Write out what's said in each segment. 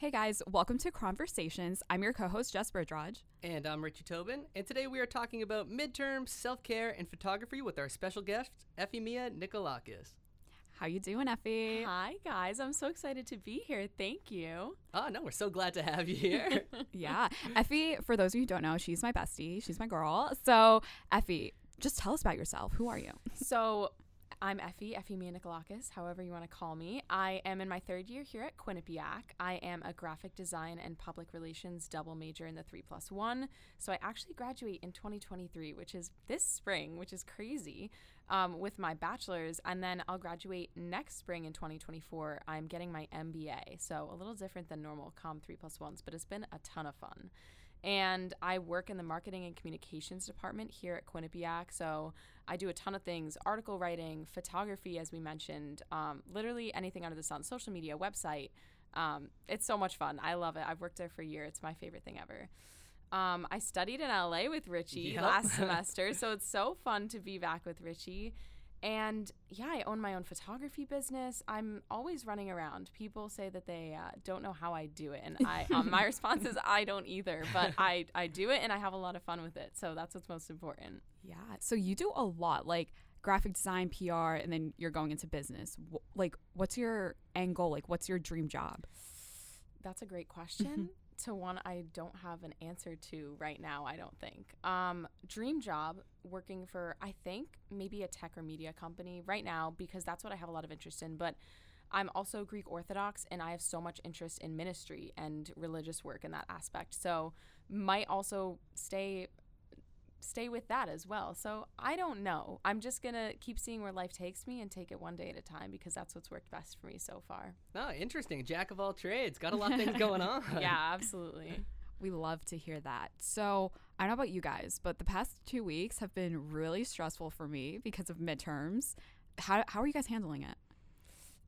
Hey guys, welcome to Chron-versations. I'm your co-host Jess Brij-Raj. And I'm Richie Tobin, and today we are talking about midterms, self-care, and photography with our special guest, Ephemia Nikolakis. How you doing, Effie? Hi guys, I'm so excited to be here. Thank you. Oh no, we're so glad to have you here. yeah, Effie. For those of you who don't know, she's my bestie. She's my girl. So, Effie, just tell us about yourself. Who are you? So, I'm Effie, Ephemia Nikolakis, however you want to call me. I am in my third year here at Quinnipiac. I am a graphic design and public relations double major in the 3 plus 1. So I actually graduate in 2023, which is this spring, which is crazy, um, with my bachelor's. And then I'll graduate next spring in 2024. I'm getting my MBA. So a little different than normal COM 3 plus 1s, but it's been a ton of fun and I work in the marketing and communications department here at Quinnipiac. So I do a ton of things article writing, photography, as we mentioned, um, literally anything under the sun, social media, website. Um, it's so much fun. I love it. I've worked there for a year. It's my favorite thing ever. Um, I studied in LA with Richie yep. last semester, so it's so fun to be back with Richie. And yeah, I own my own photography business. I'm always running around. People say that they uh, don't know how I do it, and I um, my response is I don't either. But I I do it, and I have a lot of fun with it. So that's what's most important. Yeah. So you do a lot, like graphic design, PR, and then you're going into business. like, what's your end goal? Like, what's your dream job? That's a great question to one I don't have an answer to right now, I don't think. Um, dream job working for, I think, maybe a tech or media company right now because that's what I have a lot of interest in. But I'm also Greek Orthodox and I have so much interest in ministry and religious work in that aspect. So, might also stay stay with that as well. So I don't know. I'm just gonna keep seeing where life takes me and take it one day at a time because that's what's worked best for me so far. Oh, interesting. Jack of all trades. Got a lot of things going on. yeah, absolutely. We love to hear that. So I don't know about you guys, but the past two weeks have been really stressful for me because of midterms. How how are you guys handling it?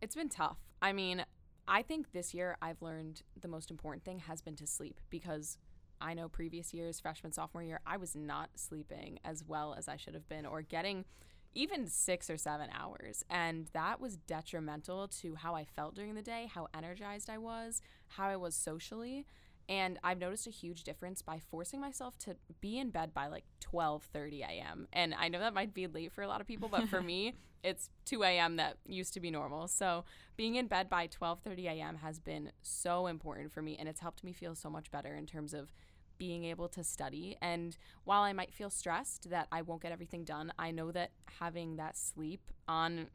It's been tough. I mean, I think this year I've learned the most important thing has been to sleep because I know previous years, freshman, sophomore year, I was not sleeping as well as I should have been or getting even six or seven hours. And that was detrimental to how I felt during the day, how energized I was, how I was socially. And I've noticed a huge difference by forcing myself to be in bed by like 12:30 a.m. And I know that might be late for a lot of people, but for me, it's 2 a.m. that used to be normal. So being in bed by 12:30 a.m. has been so important for me, and it's helped me feel so much better in terms of being able to study. And while I might feel stressed that I won't get everything done, I know that having that sleep on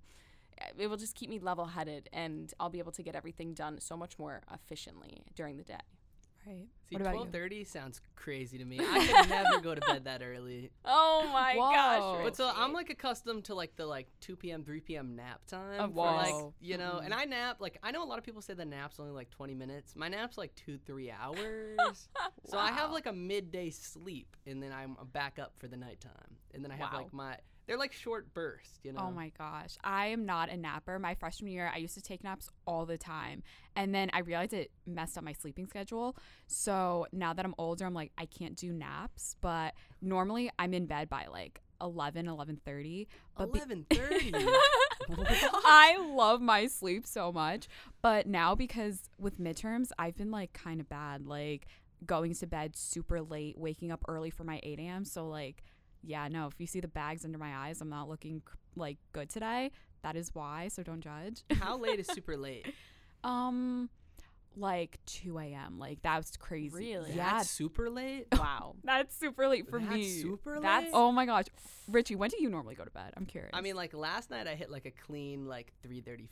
eh, it will just keep me level headed and I'll be able to get everything done so much more efficiently during the day. Right. See, twelve thirty sounds crazy to me. I could never go to bed that early. Oh my Whoa. gosh! But so I'm like accustomed to like the like two p.m. three p.m. nap time. For, like you know, mm-hmm. and I nap like I know a lot of people say the nap's only like twenty minutes. My nap's like two three hours. wow. So I have like a midday sleep, and then I'm back up for the nighttime, and then I have wow. like my they're like short bursts, you oh know. Oh my gosh. I am not a napper. My freshman year, I used to take naps all the time. And then I realized it messed up my sleeping schedule. So now that I'm older, I'm like I can't do naps, but normally I'm in bed by like 11 11:30 but 11:30 be- I love my sleep so much but now because with midterms I've been like kind of bad like going to bed super late waking up early for my 8 a.m so like yeah, no, if you see the bags under my eyes, I'm not looking like good today. That is why, so don't judge. How late is super late? um, like 2 a.m. Like that's crazy. Really? Yeah. That's super late. Wow. that's super late for that's me. Super late. That's oh my gosh, Richie. When do you normally go to bed? I'm curious. I mean, like last night I hit like a clean like 3:34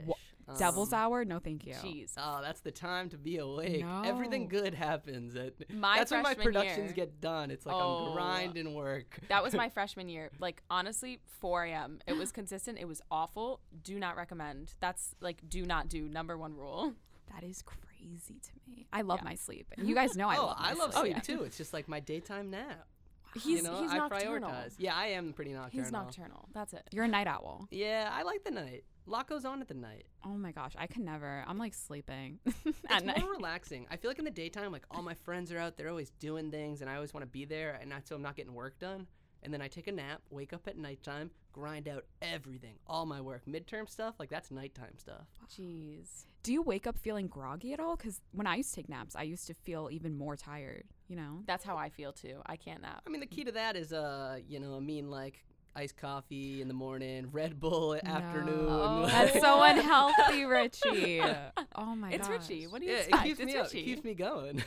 ish. Um, Devil's hour? No, thank you. Jeez. Oh, that's the time to be awake. No. Everything good happens at. My that's when my productions year. get done. It's like oh, I'm grinding work. That was my freshman year. Like honestly, 4 a.m. It was consistent. It was awful. Do not recommend. That's like do not do. Number one rule. That is crazy to me. I love yeah. my sleep. And you guys know I love oh, love I love sleep, sleep too. It's just like my daytime nap. He's, you know, he's I nocturnal. prioritize. Yeah, I am pretty nocturnal. He's nocturnal. That's it. You're a night owl. Yeah, I like the night. A lot goes on at the night. Oh my gosh, I can never. I'm like sleeping at it's night. more relaxing. I feel like in the daytime, like all my friends are out, they're always doing things, and I always want to be there, and so I'm not getting work done. And then I take a nap, wake up at nighttime, grind out everything, all my work, midterm stuff, like that's nighttime stuff. Jeez. Do you wake up feeling groggy at all? Because when I used to take naps, I used to feel even more tired. You know. That's how I feel too. I can't nap. I mean, the key to that is, uh, you know, I mean, like iced coffee in the morning, Red Bull at No. afternoon. Oh. That's so unhealthy, Richie. Oh my god. it's gosh. Richie. What do you yeah, expect? it keeps it's me up. It keeps me going.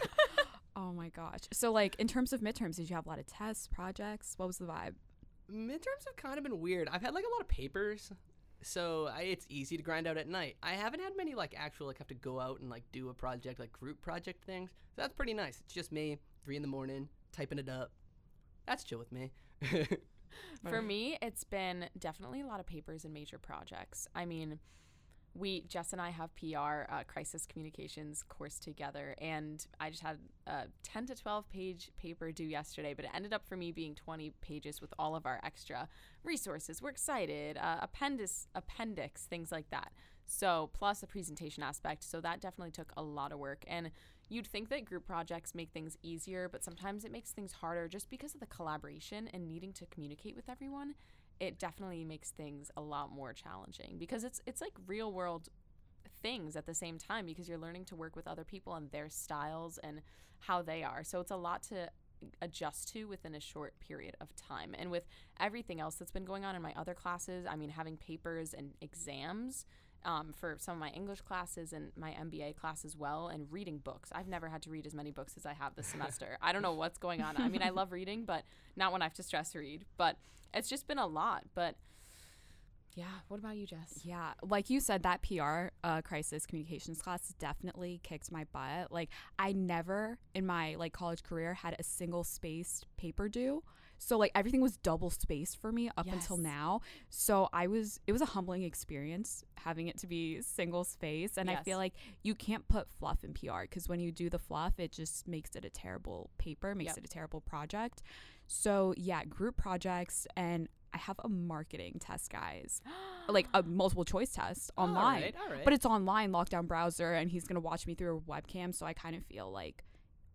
Oh my gosh. So like in terms of midterms, did you have a lot of tests, projects? What was the vibe? Midterms have kind of been weird. I've had like a lot of papers, so I, it's easy to grind out at night. I haven't had many like actual like have to go out and like do a project like group project things. So that's pretty nice. It's just me, three in the morning, typing it up. That's chill with me. For me, it's been definitely a lot of papers and major projects. I mean, we Jess and I have PR uh, crisis communications course together, and I just had a 10 to 12 page paper due yesterday, but it ended up for me being 20 pages with all of our extra resources. We're excited, uh, appendix, appendix, things like that. So plus the presentation aspect. So that definitely took a lot of work and. You'd think that group projects make things easier, but sometimes it makes things harder just because of the collaboration and needing to communicate with everyone. It definitely makes things a lot more challenging because it's it's like real world things at the same time because you're learning to work with other people and their styles and how they are. So it's a lot to adjust to within a short period of time. And with everything else that's been going on in my other classes, I mean having papers and exams um, for some of my English classes and my MBA class as well, and reading books. I've never had to read as many books as I have this semester. I don't know what's going on. I mean, I love reading, but not when I have to stress read. But it's just been a lot. But yeah, what about you, Jess? Yeah, like you said, that PR uh, crisis communications class definitely kicked my butt. Like I never in my like college career had a single spaced paper due. So like everything was double spaced for me up until now. So I was it was a humbling experience having it to be single space and I feel like you can't put fluff in PR cuz when you do the fluff it just makes it a terrible paper, makes Yep. it a terrible project. So yeah, group projects and I have a marketing test, guys. like a multiple choice test online. All right, all right. But it's online, lockdown browser, and he's gonna watch me through a webcam, so I kind of feel like,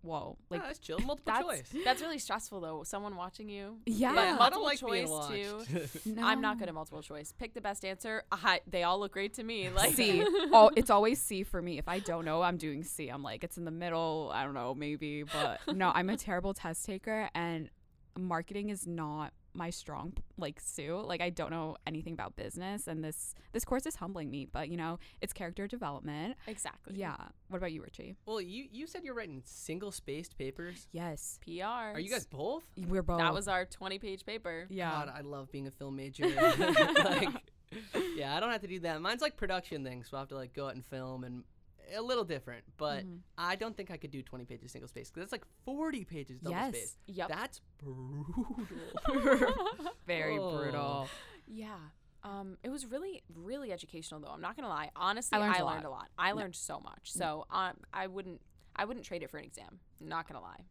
whoa, like like that's chill. Multiple That's choice. that's really stressful though. Someone watching you. yeah, But Yeah, I don't multiple like being choice, too. no. I'm not good at multiple choice. Pick the best answer. I, they all look great to me. Like C. oh, it's always C for me. If I don't know, I'm doing C. I'm like, it's in the middle. I don't know, maybe, but no, I'm a terrible test taker, and marketing is not my strong like suit. Like I don't know anything about business, and this this course is humbling me. But you know, it's character development. exactly. Yeah. What about you, Richie? well, you you said you're writing single spaced papers. Yes, PR. Are you guys both? we're both. That was our 20 page paper. yeah. God, I love being a film major. like, yeah, I don't have to do that. Mine's like production things, so I have to like go out and film and a little different. But Mhm. I don't think I could do 20 pages single space because that's like 40 pages double Yes. space. Yep. That's brutal. Very Oh. brutal. yeah. Um, it was really, really educational though. I'm not gonna lie. Honestly, I I learned learned, a a, lot. lot. I learned so much. So um, I wouldn't, I wouldn't trade it for an exam. Not gonna lie.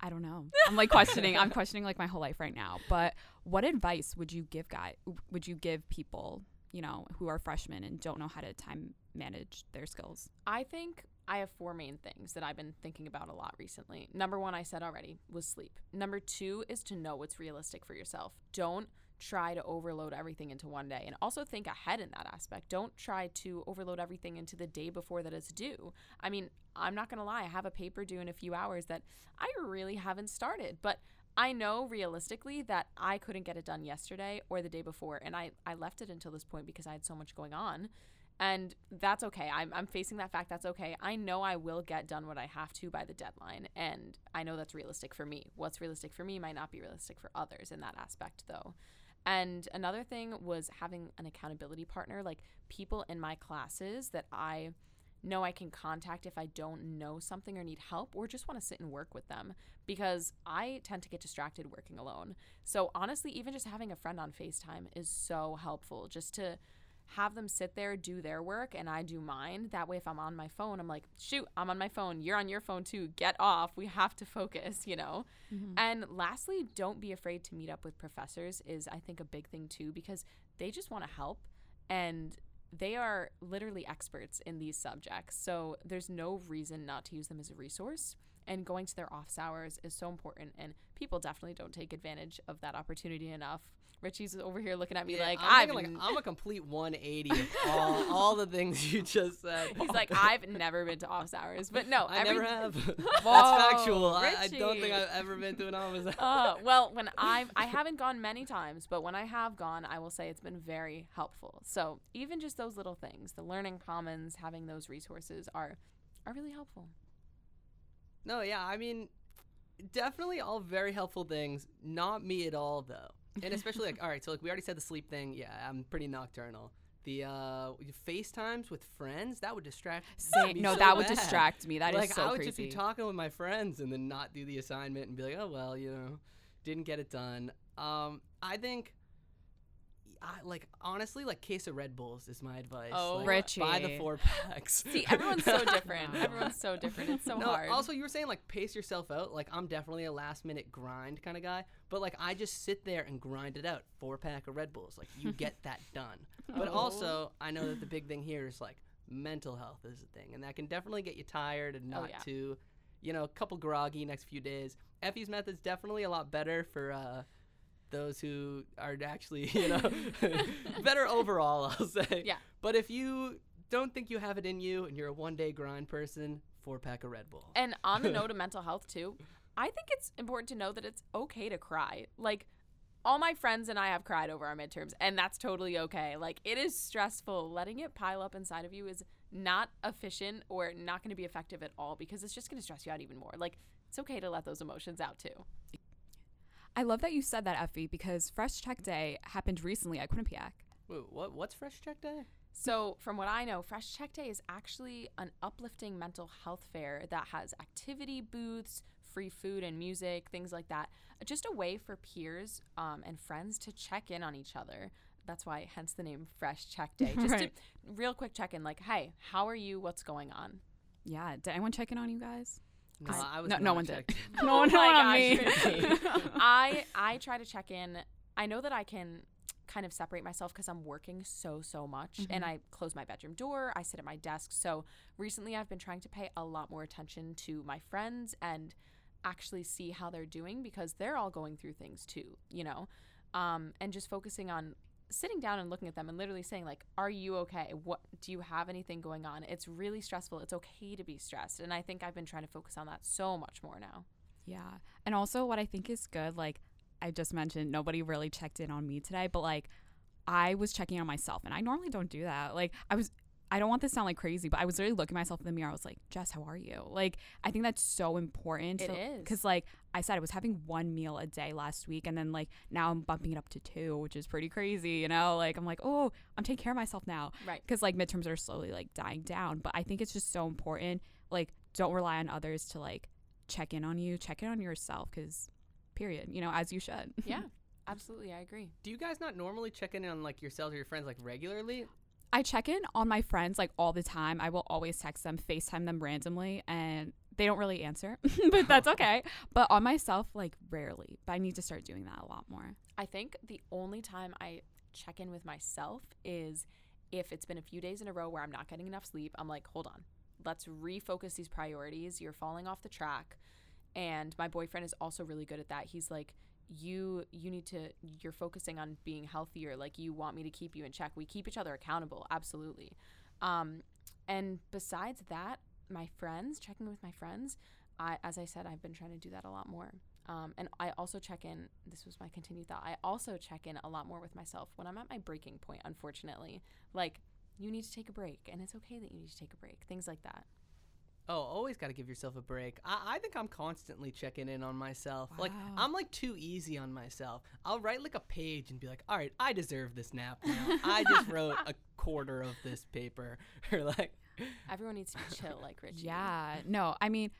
I don't know. I'm like questioning. I'm questioning like my whole life right now. But what advice would you give guy? Would you give people, you know, who are freshmen and don't know how to time manage their skills? I think I have four main things that I've been thinking about a lot recently. Number one, I said already, was sleep. Number two is to know what's realistic for yourself. Don't try to overload everything into one day. And also think ahead in that aspect. Don't try to overload everything into the day before that it's due. I mean, I'm not going to lie, I have a paper due in a few hours that I really haven't started, but I know realistically that I couldn't get it done yesterday or the day before. And I, I left it until this point because I had so much going on. And that's okay. I'm, I'm facing that fact. That's okay. I know I will get done what I have to by the deadline. And I know that's realistic for me. What's realistic for me might not be realistic for others in that aspect, though. And another thing was having an accountability partner, like people in my classes that I know I can contact if I don't know something or need help or just want to sit and work with them because I tend to get distracted working alone. So honestly, even just having a friend on FaceTime is so helpful just to have them sit there, do their work, and I do mine. That way, if I'm on my phone, I'm like, shoot, I'm on my phone. You're on your phone too. Get off. We have to focus, you know? Mm-hmm. And lastly, don't be afraid to meet up with professors, is I think a big thing too, because they just want to help and they are literally experts in these subjects. So there's no reason not to use them as a resource. and going to their office hours is so important and people definitely don't take advantage of that opportunity enough Richie's over here looking at me yeah, like I'm, like I'm a complete 180 of all, all the things you just said. He's like I've never been to office hours, but no, I every- never have. That's factual. I, I, don't think I've ever been to an office hour. Uh, well, when I've I haven't gone many times, but when I have gone, I will say it's been very helpful. So even just those little things, the learning commons, having those resources are are really helpful. No, yeah, I mean, definitely all very helpful things. Not me at all, though and especially like all right, so like we already said the sleep thing. Yeah, I'm pretty nocturnal. The uh FaceTimes with friends that would distract. Say, me no, so that bad. would distract me. That like, is so I would crazy. just be talking with my friends and then not do the assignment and be like, oh well, you know, didn't get it done. Um, I think I, like honestly, like case of Red Bulls is my advice. Oh, like, Richie. buy the four packs. See, everyone's so different. everyone's so different. It's so no, hard. Also, you were saying like pace yourself out. Like I'm definitely a last minute grind kind of guy, but like I just sit there and grind it out. Four pack of Red Bulls, like you get that done. But oh. also, I know that the big thing here is like mental health is a thing, and that can definitely get you tired and not oh, yeah. too, you know, a couple groggy next few days. Effie's method's definitely a lot better for. uh those who are actually, you know, better overall, I'll say. Yeah. But if you don't think you have it in you and you're a one day grind person, four pack of Red Bull. And on the note of mental health, too, I think it's important to know that it's okay to cry. Like, all my friends and I have cried over our midterms, and that's totally okay. Like, it is stressful. Letting it pile up inside of you is not efficient or not going to be effective at all because it's just going to stress you out even more. Like, it's okay to let those emotions out too. I love that you said that, Effie, because Fresh Check Day happened recently at Quinnipiac. Wait, what? What's Fresh Check Day? So, from what I know, Fresh Check Day is actually an uplifting mental health fair that has activity booths, free food and music, things like that. Just a way for peers um, and friends to check in on each other. That's why, hence the name Fresh Check Day. Just right. to real quick check in, like, hey, how are you? What's going on? Yeah. Did anyone check in on you guys? No, I was no, no one did. no one, no one on me. I I try to check in. I know that I can kind of separate myself because I'm working so so much, mm-hmm. and I close my bedroom door. I sit at my desk. So recently, I've been trying to pay a lot more attention to my friends and actually see how they're doing because they're all going through things too. You know, um, and just focusing on sitting down and looking at them and literally saying like are you okay? What do you have anything going on? It's really stressful. It's okay to be stressed. And i think i've been trying to focus on that so much more now. Yeah. And also what i think is good like i just mentioned nobody really checked in on me today but like i was checking on myself and i normally don't do that. Like i was I don't want this to sound like crazy, but I was literally looking at myself in the mirror. I was like, Jess, how are you? Like, I think that's so important. It is Because, like I said, I was having one meal a day last week. And then, like, now I'm bumping it up to two, which is pretty crazy, you know? Like, I'm like, oh, I'm taking care of myself now. Right. Because, like, midterms are slowly, like, dying down. But I think it's just so important. Like, don't rely on others to, like, check in on you, check in on yourself. Because, period, you know, as you should. Yeah. Absolutely, I agree. Do you guys not normally check in on like yourselves or your friends like regularly? I check in on my friends like all the time. I will always text them, FaceTime them randomly, and they don't really answer, but that's okay. But on myself, like rarely. But I need to start doing that a lot more. I think the only time I check in with myself is if it's been a few days in a row where I'm not getting enough sleep. I'm like, hold on, let's refocus these priorities. You're falling off the track. And my boyfriend is also really good at that. He's like, you you need to you're focusing on being healthier. Like you want me to keep you in check. We keep each other accountable. Absolutely. Um and besides that my friends checking with my friends i as i said i've been trying to do that a lot more. Um, and i also check in this was my continued thought i also check in a lot more with myself when i'm at my breaking point unfortunately. Like you need to take a break and it's okay that you need to take a break things like that Oh, always got to give yourself a break. I, I think I'm constantly checking in on myself. Wow. Like, I'm like too easy on myself. I'll write like a page and be like, all right, I deserve this nap now. I just wrote a quarter of this paper. or like, everyone needs to be chill like Richie. Yeah. No, I mean,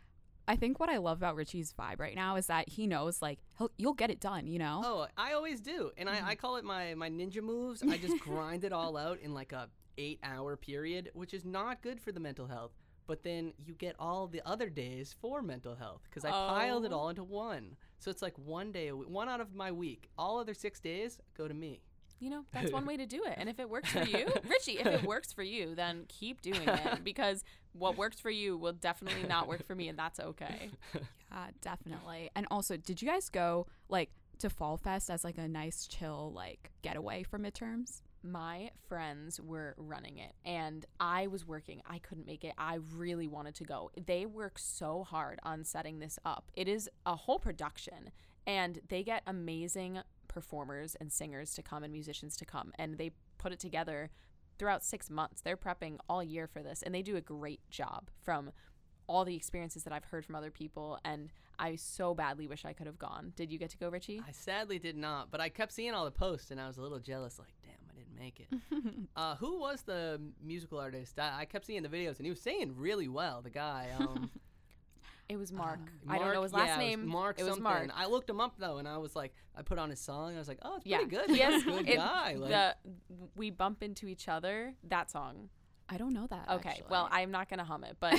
I think what I love about Richie's vibe right now is that he knows like he'll you'll get it done, you know? Oh, I always do. And mm-hmm. I, I call it my my ninja moves. I just grind it all out in like a eight hour period, which is not good for the mental health but then you get all the other days for mental health because I oh. piled it oh. all into one. So it's like one day, one out of my week. All other six days go to me. you know, that's one way to do it. And if it works for you, Richie, if it works for you, then keep doing it because what works for you will definitely not work for me, and that's okay. Yeah, definitely. And also, did you guys go like to Fall Fest as like a nice chill like getaway for midterms? My friends were running it and I was working. I couldn't make it. I really wanted to go. They work so hard on setting this up. It is a whole production and they get amazing performers and singers to come and musicians to come and they put it together throughout 6 months. They're prepping all year for this and they do a great job from all the experiences that I've heard from other people and I so badly wish I could have gone. Did you get to go, Richie? I sadly did not, but I kept seeing all the posts and I was a little jealous like, I didn't make it. uh, who was the musical artist? I, I, kept seeing the videos and he was singing really well, the guy. Um, It was Mark. Uh, Mark. I don't know his last yeah, name. It was Mark. It was something. Mark. I looked him up though, and I was like, I put on his song. and I was like, oh, it's yeah. pretty good. Yes, good it, guy. Like, the we bump into each other. That song. I don't know that. Okay, actually. well, I'm not gonna hum it, but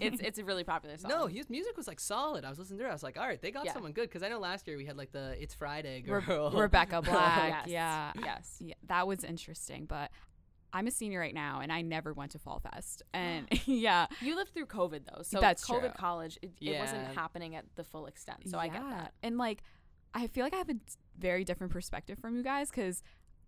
it's it's a really popular song. No, his music was like solid. I was listening to it. I was like, all right, they got Yeah. someone good because I know last year we had like the It's Friday Re- girl. Rebecca Black. yes. Yeah. Yes. Yeah, that was interesting, but I'm a senior right now and I never went to Fall Fest. And yeah, You lived through COVID though, so That's COVID true. college it, it wasn't happening at the full extent. So I get that. And like, I feel like I have a very different perspective from you guys because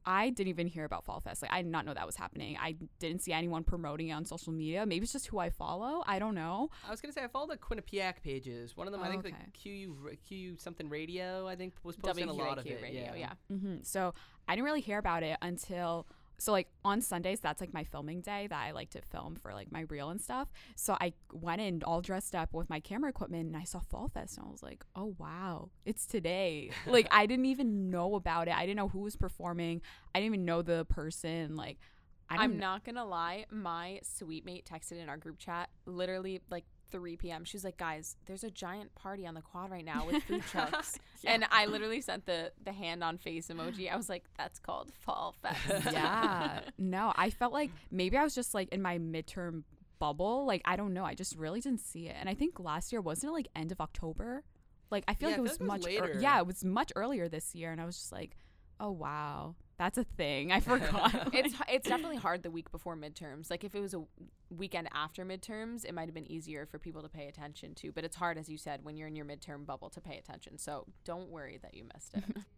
I didn't even hear about Fall Fest. Like, I did not know that was happening. I didn't see anyone promoting it on social media. Maybe it's just who I follow. I don't know. I was gonna say I follow the Quinnipiac pages. One of them, I think, Okay. the QU r- QU something radio. I think was posting a lot of it. radio, yeah. hmm So I didn't really hear about it until so like on Sundays that's like my filming day that I like to film for like my reel and stuff. So I went in all dressed up with my camera equipment and I saw Fall Fest and I was like, "Oh wow, it's today." like I didn't even know about it. I didn't know who was performing. I didn't even know the person like I I'm not gonna lie, my suite mate texted in our group chat literally like 3 p.m. She was like, "Guys, there's a giant party on the quad right now with food trucks," and I literally sent the the hand on face emoji. I was like, "That's called Fall Fest." yeah. No, I felt like maybe I was just like in my midterm bubble. Like I don't know. I just really didn't see it. And I think last year wasn't it like end of October? Like I feel Yeah, like it I was much it was ear- later. yeah, it was much earlier this year and I was just like, "Oh wow. That's a thing. I forgot." it's it's definitely hard the week before midterms. Like if it was a weekend after midterms, it might have been easier for people to pay attention to. But it's hard, as you said, when you're in your midterm bubble to pay attention. So don't worry that you missed it.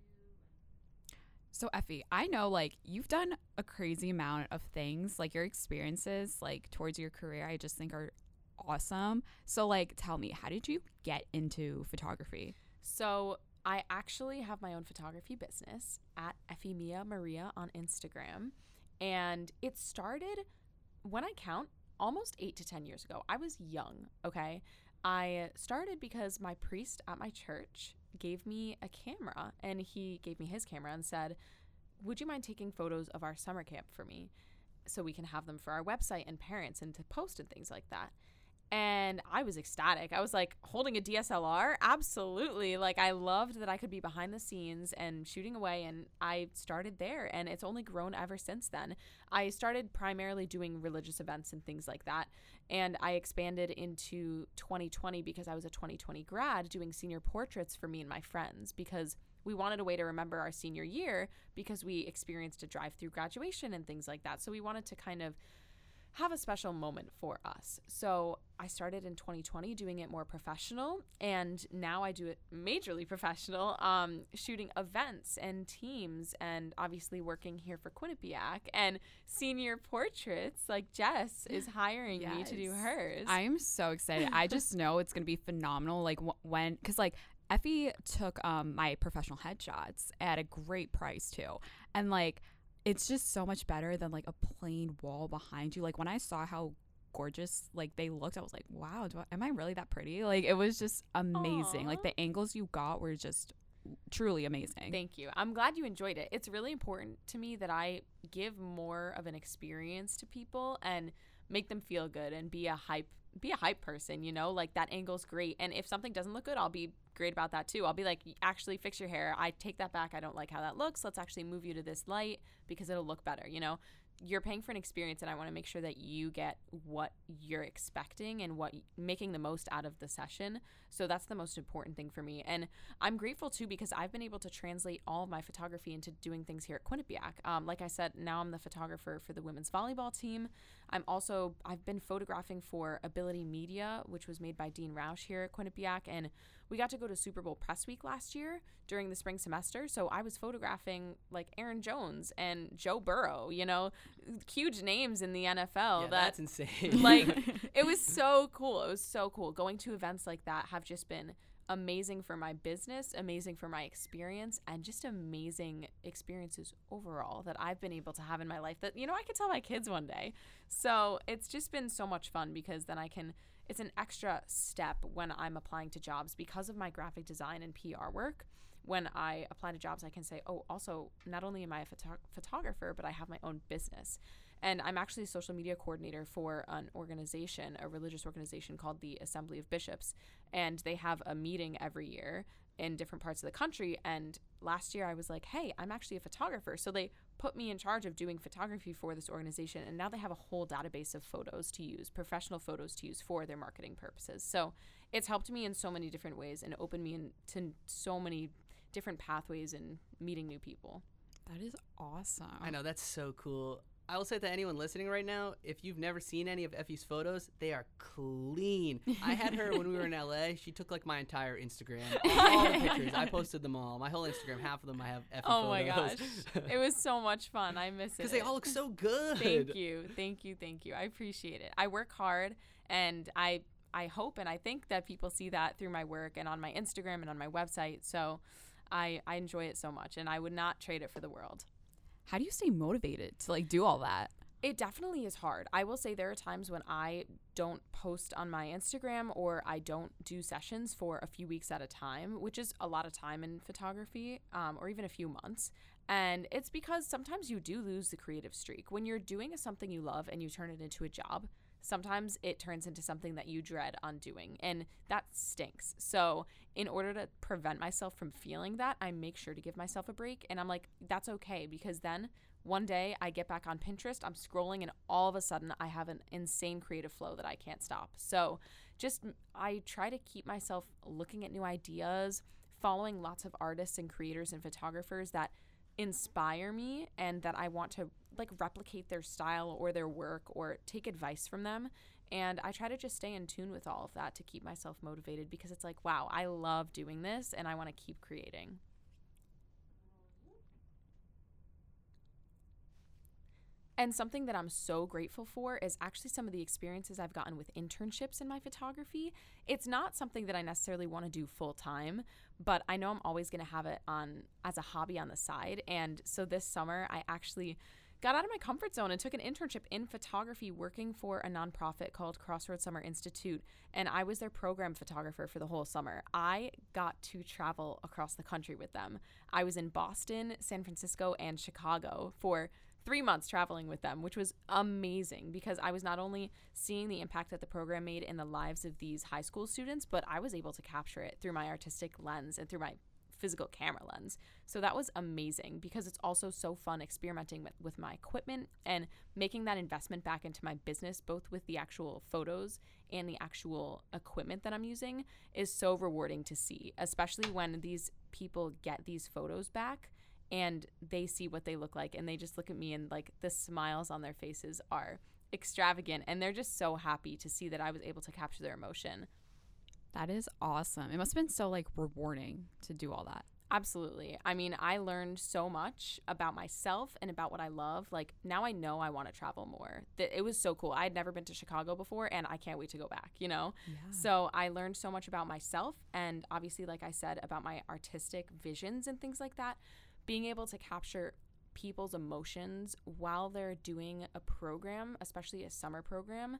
So Effie, I know like you've done a crazy amount of things. Like your experiences like towards your career I just think are awesome. So like tell me, how did you get into photography? So I actually have my own photography business at Ephemia Maria on Instagram. And it started, when I count, almost eight to 10 years ago. I was young, okay? I started because my priest at my church gave me a camera and he gave me his camera and said, Would you mind taking photos of our summer camp for me so we can have them for our website and parents and to post and things like that? And I was ecstatic. I was like, holding a DSLR? Absolutely. Like, I loved that I could be behind the scenes and shooting away. And I started there, and it's only grown ever since then. I started primarily doing religious events and things like that. And I expanded into 2020 because I was a 2020 grad doing senior portraits for me and my friends because we wanted a way to remember our senior year because we experienced a drive through graduation and things like that. So we wanted to kind of have a special moment for us. So I started in 2020 doing it more professional, and now I do it majorly professional, um, shooting events and teams, and obviously working here for Quinnipiac and senior portraits. Like Jess is hiring me to do hers. I am so excited. I just know it's gonna be phenomenal. Like wh- when, because like Effie took um my professional headshots at a great price too, and like it's just so much better than like a plain wall behind you. Like when I saw how gorgeous like they looked, I was like, wow, do I, am I really that pretty? Like it was just amazing. Like the angles you got were just truly amazing. Thank you. I'm glad you enjoyed it. It's really important to me that I give more of an experience to people and make them feel good and be a hype be a hype person, you know? Like that angle's great. And if something doesn't look good, I'll be great about that too. I'll be like, actually fix your hair. I take that back. I don't like how that looks. Let's actually move you to this light because it'll look better, you know? you're paying for an experience and I want to make sure that you get what you're expecting and what making the most out of the session. So that's the most important thing for me. And I'm grateful too because I've been able to translate all of my photography into doing things here at Quinnipiac. Um, like I said, now I'm the photographer for the women's volleyball team. I'm also I've been photographing for Ability Media, which was made by Dean Roush here at Quinnipiac, and we got to go to Super Bowl press week last year during the spring semester. So I was photographing like Aaron Jones and Joe Burrow, you know, huge names in the NFL. Yeah, that, that's insane. like it was so cool. It was so cool. Going to events like that have just been amazing for my business, amazing for my experience, and just amazing experiences overall that I've been able to have in my life that, you know, I could tell my kids one day. So it's just been so much fun because then I can, it's an extra step when I'm applying to jobs because of my graphic design and PR work. When I apply to jobs, I can say, oh, also, not only am I a photo- photographer, but I have my own business. And I'm actually a social media coordinator for an organization, a religious organization called the Assembly of Bishops. And they have a meeting every year in different parts of the country. And last year I was like, hey, I'm actually a photographer. So they put me in charge of doing photography for this organization. And now they have a whole database of photos to use, professional photos to use for their marketing purposes. So it's helped me in so many different ways and opened me into so many different pathways and meeting new people. That is awesome. I know that's so cool. I will say to anyone listening right now, if you've never seen any of Effie's photos, they are clean. I had her when we were in LA. She took like my entire Instagram, all the pictures. I posted them all. My whole Instagram, half of them I have Effie oh photos. my gosh, it was so much fun. I miss it because they all look so good. Thank you, thank you, thank you. I appreciate it. I work hard, and I I hope and I think that people see that through my work and on my Instagram and on my website. So I I enjoy it so much, and I would not trade it for the world how do you stay motivated to like do all that? It definitely is hard. I will say there are times when I don't post on my Instagram or I don't do sessions for a few weeks at a time, which is a lot of time in photography, um, or even a few months. And it's because sometimes you do lose the creative streak. When you're doing something you love and you turn it into a job, sometimes it turns into something that you dread undoing, and that stinks. So, in order to prevent myself from feeling that, I make sure to give myself a break, and I'm like, that's okay because then one day I get back on Pinterest, I'm scrolling, and all of a sudden I have an insane creative flow that I can't stop. So, just I try to keep myself looking at new ideas, following lots of artists and creators and photographers that inspire me and that I want to like replicate their style or their work or take advice from them. And I try to just stay in tune with all of that to keep myself motivated because it's like, wow, I love doing this and I want to keep creating. And something that I'm so grateful for is actually some of the experiences I've gotten with internships in my photography. It's not something that I necessarily want to do full time, but I know I'm always going to have it on as a hobby on the side. And so this summer, I actually got out of my comfort zone and took an internship in photography working for a nonprofit called Crossroads Summer Institute. And I was their program photographer for the whole summer. I got to travel across the country with them. I was in Boston, San Francisco, and Chicago for three months traveling with them, which was amazing because I was not only seeing the impact that the program made in the lives of these high school students, but I was able to capture it through my artistic lens and through my physical camera lens. So that was amazing because it's also so fun experimenting with, with my equipment and making that investment back into my business, both with the actual photos and the actual equipment that I'm using, is so rewarding to see, especially when these people get these photos back and they see what they look like and they just look at me and like the smiles on their faces are extravagant and they're just so happy to see that I was able to capture their emotion that is awesome. It must have been so like rewarding to do all that. Absolutely. I mean, I learned so much about myself and about what I love. Like now I know I want to travel more. That it was so cool. I had never been to Chicago before and I can't wait to go back, you know? Yeah. So I learned so much about myself and obviously like I said about my artistic visions and things like that. Being able to capture people's emotions while they're doing a program, especially a summer program,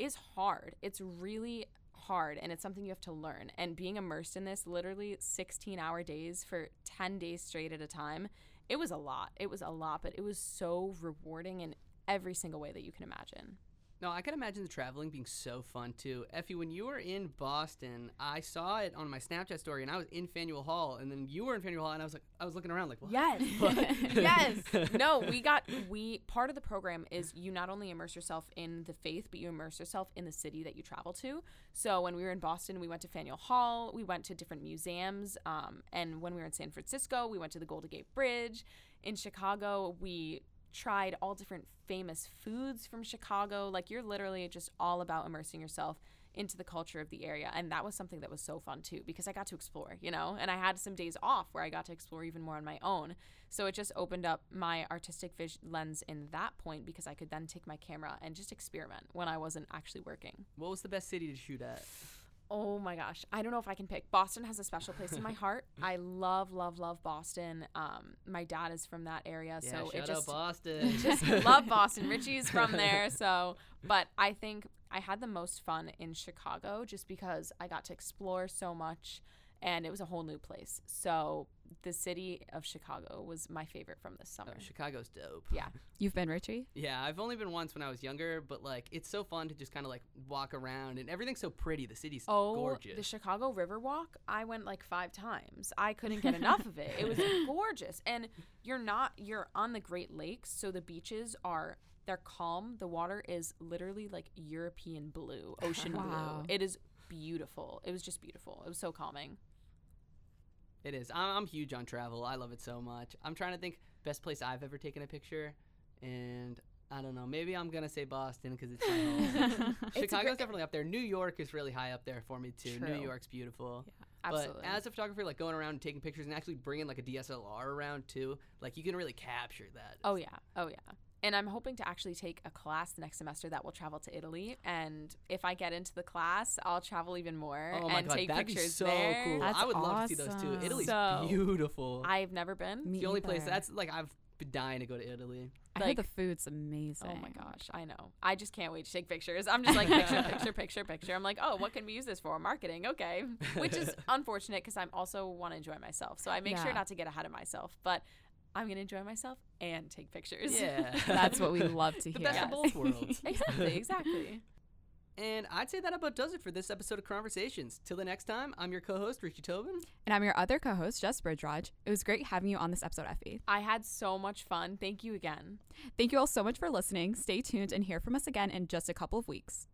is hard. It's really hard and it's something you have to learn. And being immersed in this literally 16 hour days for 10 days straight at a time, it was a lot. It was a lot, but it was so rewarding in every single way that you can imagine. No, I can imagine the traveling being so fun too. Effie, when you were in Boston, I saw it on my Snapchat story, and I was in Faneuil Hall, and then you were in Faneuil Hall, and I was like, I was looking around like, what? Yes, yes. No, we got we part of the program is you not only immerse yourself in the faith, but you immerse yourself in the city that you travel to. So when we were in Boston, we went to Faneuil Hall, we went to different museums, um, and when we were in San Francisco, we went to the Golden Gate Bridge. In Chicago, we tried all different famous foods from Chicago. Like you're literally just all about immersing yourself into the culture of the area. And that was something that was so fun too because I got to explore, you know, and I had some days off where I got to explore even more on my own. So it just opened up my artistic vis- lens in that point because I could then take my camera and just experiment when I wasn't actually working. What was the best city to shoot at? Oh my gosh. I don't know if I can pick. Boston has a special place in my heart. I love, love, love Boston. Um, my dad is from that area, Yeah, so shout it just out Boston. just love Boston. Richie's from there, so but I think I had the most fun in Chicago just because I got to explore so much and it was a whole new place. So the city of Chicago was my favorite from this Oh, summer. Chicago's dope. Yeah. You've been Richie? Yeah, I've only been once when I was younger, but like it's so fun to just kind of like walk around and everything's so pretty. The city's Oh, gorgeous. the Chicago Riverwalk, I went like 5 times. I couldn't get enough of it. It was gorgeous. And you're not you're on the Great Lakes, so the beaches are they're calm. The water is literally like European blue, ocean Wow. blue. It is beautiful. It was just beautiful. It was so calming. It is. I'm, I'm huge on travel. I love it so much. I'm trying to think best place I've ever taken a picture, and I don't know. Maybe I'm gonna say Boston because it's my home. Chicago's definitely up there. New York is really high up there for me too. New York's beautiful. Absolutely. But as a photographer, like going around and taking pictures and actually bringing like a DSLR around too, like you can really capture that. Oh yeah. Oh yeah. And I'm hoping to actually take a class next semester that will travel to Italy. And if I get into the class, I'll travel even more Oh my and god, take that'd pictures be so there. cool. That's I would love to see those too. Italy's So, beautiful. I've never been. Me the only place that's like I've been dying to go to Italy. I heard like- the food's amazing. Oh my gosh, I know. I just can't wait to take pictures. I'm just like picture, picture, picture, picture. I'm like, oh, what can we use this for? Marketing, okay. Which is unfortunate because I'm also want to enjoy myself, so I make sure not to get ahead of myself. But I'm gonna enjoy myself and take pictures. Yeah, That's what we love to hear. the best of both worlds. exactly, exactly. And I'd say that about does it for this episode of Chron-versations. Till the next time, I'm your co-host Richie Tobin. And I'm your other co-host, Jess Brij-Raj. It was great having you on this episode, Effie. I had so much fun. Thank you again. Thank you all so much for listening. Stay tuned and hear from us again in just a couple of weeks.